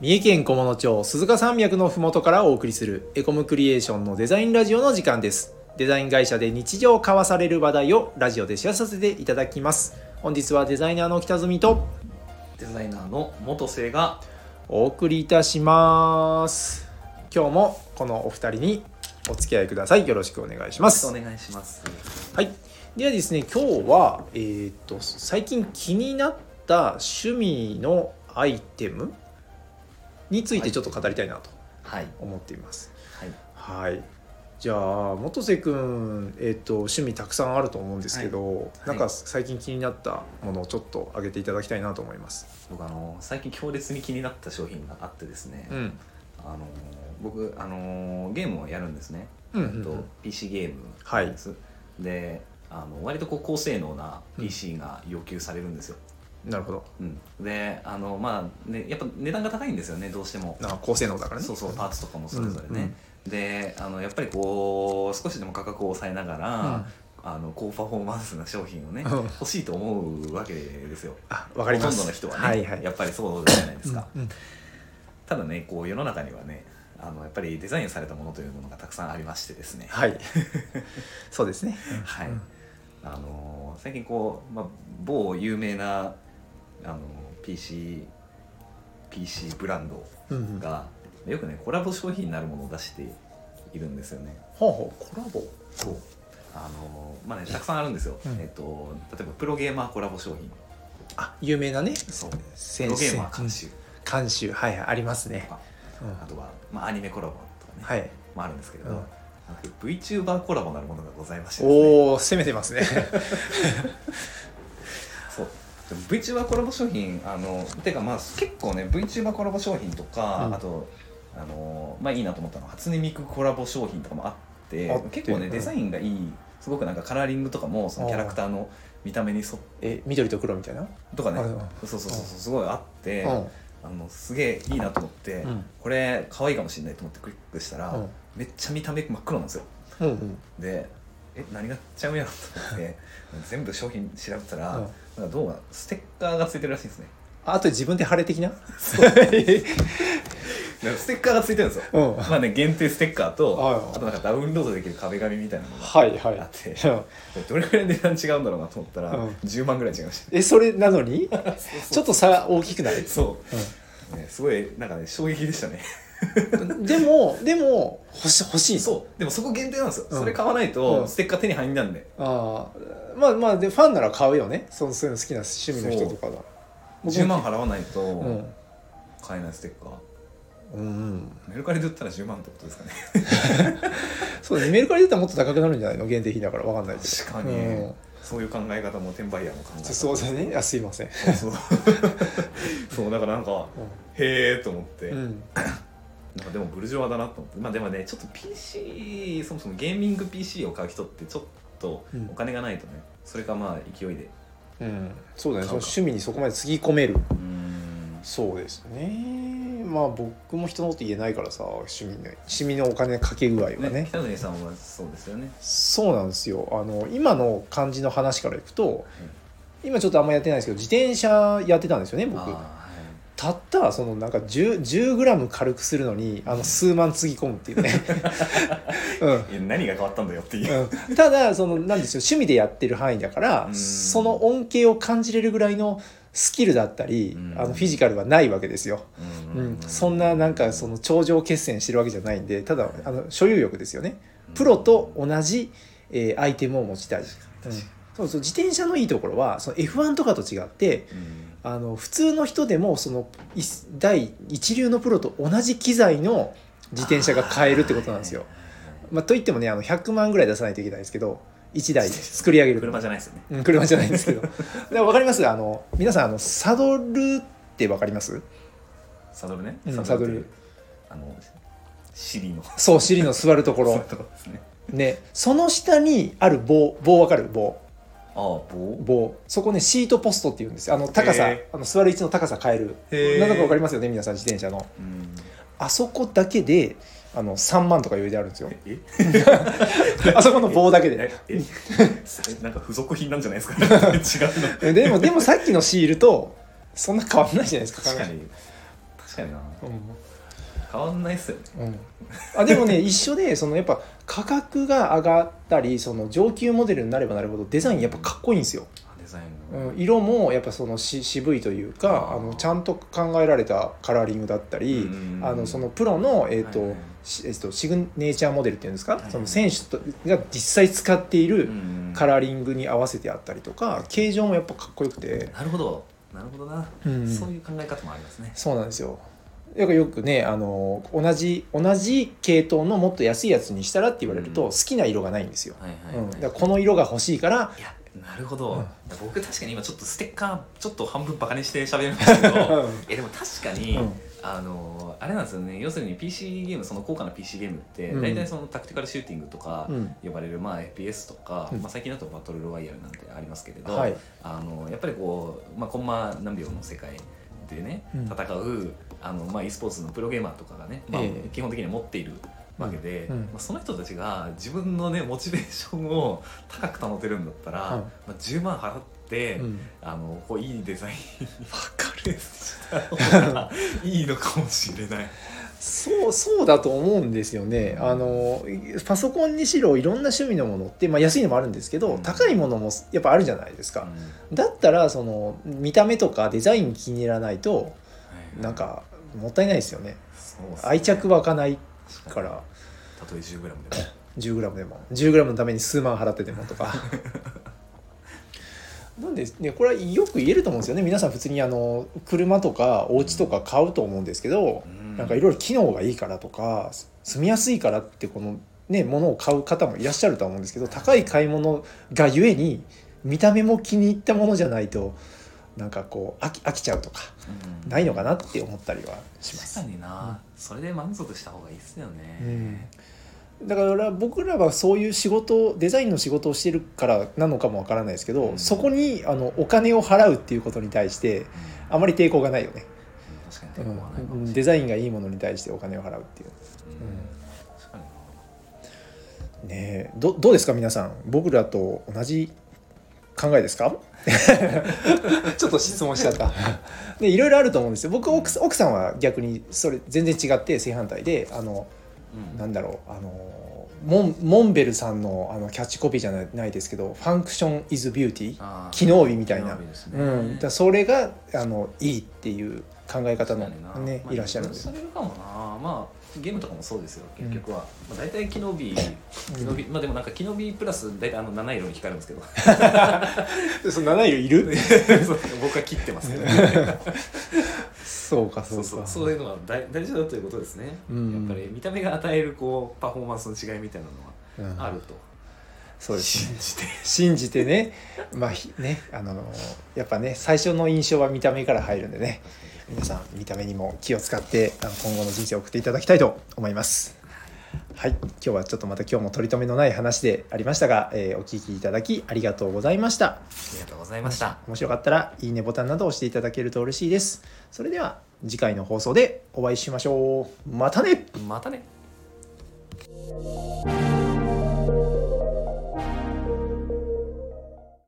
三重県菰野町鈴鹿山脈のふもとからお送りするエコムクリエーションのデザインラジオの時間です。デザイン会社で日常交わされる話題をラジオでシェアさせていただきます。本日はデザイナーの北住とデザイナーの元瀬がお送りいたします。今日もこのお二人にお付き合いください。よろしくお願いします。お願いします。はい。ではですね今日はえーっと最近気になった趣味のアイテムについてちょっと語りたいなとはい。思っています。はい。はい。じゃあ元瀬くん、えー、と趣味たくさんあると思うんですけど、い。なんか最近気になったものをちょっと挙げていただきたいなと思います。僕あの最近強烈に気になった商品があってですね、うん、あの僕あのゲームをやるんですね、うんうんうん。と PC ゲームはい。です、であの割とこう高性能な PC が要求されるんですよ、なるほど。うん。であのまあねやっぱ値段が高いんですよねどうしても。なんか高性能だからね。そうそうパーツとかもそれぞれね、うんであのやっぱりこう少しでも価格を抑えながら、うん。あの高パフォーマンスな商品をね、うん。欲しいと思うわけですよ。あ、わかります。ほとんどの人はね、はいはい。やっぱりそうじゃないですか、うんうん。ただねこう世の中にはねあのやっぱりデザインされたものというものがたくさんありましてですね。はい。そうですね。はい、うん。あの最近こう、まあ、某有名なあの PC PC ブランドうんうん。がよくねコラボ商品になるものを出しているんですよね。ほうほうコラボ？そう。あのまあねたくさんあるんですよ、うん。えっと例えばプロゲーマーコラボ商品。あ、有名なね？そう。先プロゲーマー生監修。監修。はいはいありますね。あとは、まあ、アニメコラボとかね、はい。まあ、あるんですけれど、うん。VTuber コラボなるものがございましてね。おお、攻めてますね。VTuber コラボ商品あのてかまあ結構ね VTuber コラボ商品とか、うん。あとあのまあいいなと思ったのは初音ミクコラボ商品とかもあって結構ねデザインがいいすごくなんかカラーリングとかもそのキャラクターの見た目に沿っえ、緑と黒みたいな？とかね。あそう。そうそうそうすごいあって、うん。あのすげえいいなと思って、うん。これ可愛いかもしれないと思ってクリックしたら、うん。めっちゃ見た目真っ黒なんですよ。うんうん。でえ何がちゃうやろと思って 全部商品調べたら、うん。なんかどうもステッカーがついてるらしいんですね。ああと自分で貼れ的な？ステッカーがついてるんですよ。うん。まあね限定ステッカーとはい。あとなんかダウンロードできる壁紙みたいなのがはいはい。あってうん。どれくらい値段違うんだろうなと思ったら、うん。10万ぐらい違いまし。たえ、それなのに？ちょっと差大きくない？そう、ね、すごいなんかね衝撃でしたね。うんでも、でも、欲し、欲しいの。そう。でもそこ限定なんですよ、うん。それ買わないうん。とステッカー手に入んなんで、ああ、まあまあ、で、ファンなら買うよね。そう、そういうの好きな趣味の人とかだ。僕も10万払わないとうん。買えないステッカー、うん。うん。メルカリで売ったら10万ってことですかね。そうだね、メルカリだったらもっと高くなるんじゃないの？限定費だから。わかんないです確かに、うん。そういう考え方も転売ヤーの考え方そうだね。あ、すいません。そうそう。だからなんかへえと思って、うん。なんかでもブルジョワだなと思ってまあでもねちょっと PC そもそもゲーミング PC を買う人ってちょっとうんお金がないとね、それかまあ勢いでうん。そうだね。その趣味にそこまでつぎ込める。うんそうですね。まあ僕も人のこと言えないからさ、趣味の、趣味のお金かけ具合はね。ね北谷さんはそうですよねそうなんですよ。あの、今の感じの話からいくと、今ちょっとあんまやってないですけど、自転車やってたんですよね、僕。たったそのなんか 10, 10グラム軽くするのにあの数万つぎ込むっていうね、うん。いや何が変わったんだよっていう、うん、ただそのなんですよ趣味でやってる範囲だからうん。その恩恵を感じれるぐらいのスキルだったりうん。あのフィジカルはないわけですよ、ううん、そんななんかその頂上決戦してるわけじゃないんでただあの所有欲ですよね。プロと同じ、えーアイテムを持ちたい、うん。そうそう自転車のいいところはその F1 とかと違ってうんあの普通の人でもそのい第一流のプロと同じ機材の自転車が買えるってことなんですよ。まあ、といってもねあの100万ぐらい出さないといけないですけど1台作り上げる車じゃないですよねうん車じゃないんです。けどでも分かります？あの皆さんあのサドルって分かります？サドルね、うんサドルあの尻の。そう尻の座るところ。ね。ね。その下にある棒棒分かる？棒ああ棒？棒。そこねシートポストっていうんですよ。あの高さ。へあの座る位置の高さ変える。なんだか分かりますよね皆さん自転車の。うん。あそこだけであの3万とか余裕であるんですよ。え？あそこの棒だけで。なんか付属品なんじゃないですか？違うのでもでもさっきのシールとそんな変わんないじゃないですか確かに。確かにな。う変わんないっすよね。んうん、あでもね 一緒でそのやっぱ価格が上がったりその上級モデルになればなるほどデザインやっぱかっこいいんですよ、デザインの、うん、色もやっぱそのし渋いというかあのちゃんと考えられたカラーリングだったり、うん。あのそのプロの、えーとはいはい。しえー、とシグネチャーモデルっていうんですか、いはい。その選手とが実際使っているうんカラーリングに合わせてあったりとか形状もやっぱかっこよくて、なるほど。なるほどな、うん。そういう考え方もありますね。そうなんですよ。よくよくねあの同じ同じ系統のもっと安いやつにしたらって言われると、うん。好きな色がないんですよ。この色が欲しいからいやなるほど、うん僕確かに今ちょっとステッカーちょっと半分バカにして喋りましたけど うん。えでも確かに、うん。あのあれなんですよね。要するに PC ゲームその高価な PC ゲームって、うん。大体そのタクティカルシューティングとかうん。呼ばれる、まあ、FPS とか、うん。まあ、最近だとバトルロワイヤルなんてありますけれど、はい。あのやっぱりこう、まあ、コンマ何秒の世界でね、うん。戦うあの、まあ、e スポーツのプロゲーマーとかがね、まあええ。基本的には持っているわけで、うん。うん。まあ、その人たちが自分のねモチベーションを高く保てるんだったら、うんまあ、10万払って、うん。あのこういいデザインにわかる。いいのかもしれない。そうそうだと思うんですよね。あのパソコンにしろいろんな趣味のものって、まあ、安いのもあるんですけど、うん。高いものもやっぱあるじゃないですか、だったらその見た目とかデザイン気に入らないとうんなんかもったいないですよね。ね。愛着湧かないから。たとえ 10g でも。10g でも。10g のために数万払っててもとか。なんでねこれはよく言えると思うんですよね。皆さん普通にあの車とかお家とか買うと思うんですけど、うんなんかいろいろ機能がいいからとか住みやすいからってこのねものを買う方もいらっしゃると思うんですけど高い買い物がゆえに見た目も気に入ったものじゃないとなんかこう飽き飽きちゃうとかうん。ないのかなって思ったりはします。確。かにな、それで満足した方がいいっすよね、うん、だから僕らはそういう仕事デザインの仕事をしてるからなのかもわからないですけど、うん。そこにあのお金を払うっていうことに対してうん。あまり抵抗がないよね、確かにう抵抗はないかもしれない、ん、デザインがいいものに対してお金を払うっていう。うん。ねえどどうですか皆さん。僕らと同じ考えですか？ちょっと質問しちゃった。で いろいろあると思うんですよ。僕奥さん奥さんは逆にそれ全然違って正反対であのうん。なんだろう。あのモンモンベルさんのあのキャッチコピーじゃないないですけど「ファンクション・イズ・ビューティー」機能美みたいなね。うん、だそれがあのいいっていう考え方のねまあいらっしゃるんで。それるかもな。まあゲームとかもそうですよ結局は、まあ、大体機能美機能美、まあでもなんか機能美プラス大体あの七色に光るんですけど。その7色いる？僕は切ってますけど、そうかそそうそう。そういうのは大大事だということですね、うん。やっぱり見た目が与えるこうパフォーマンスの違いみたいなうん。のはあると、そうです。信じて。信じてね。まあひねあのやっぱね最初の印象は見た目から入るんでね皆さん見た目にも気を使ってあの今後の人生を送っていただきたいと思います。はい。今日はちょっとまた今日も取り留めのない話でありましたが、えーお聞きいただきありがとうございました。ありがとうございました。面白かったらいいねボタンなどを押していただけると嬉しいです。それでは次回の放送でお会いしましょう。またね。またね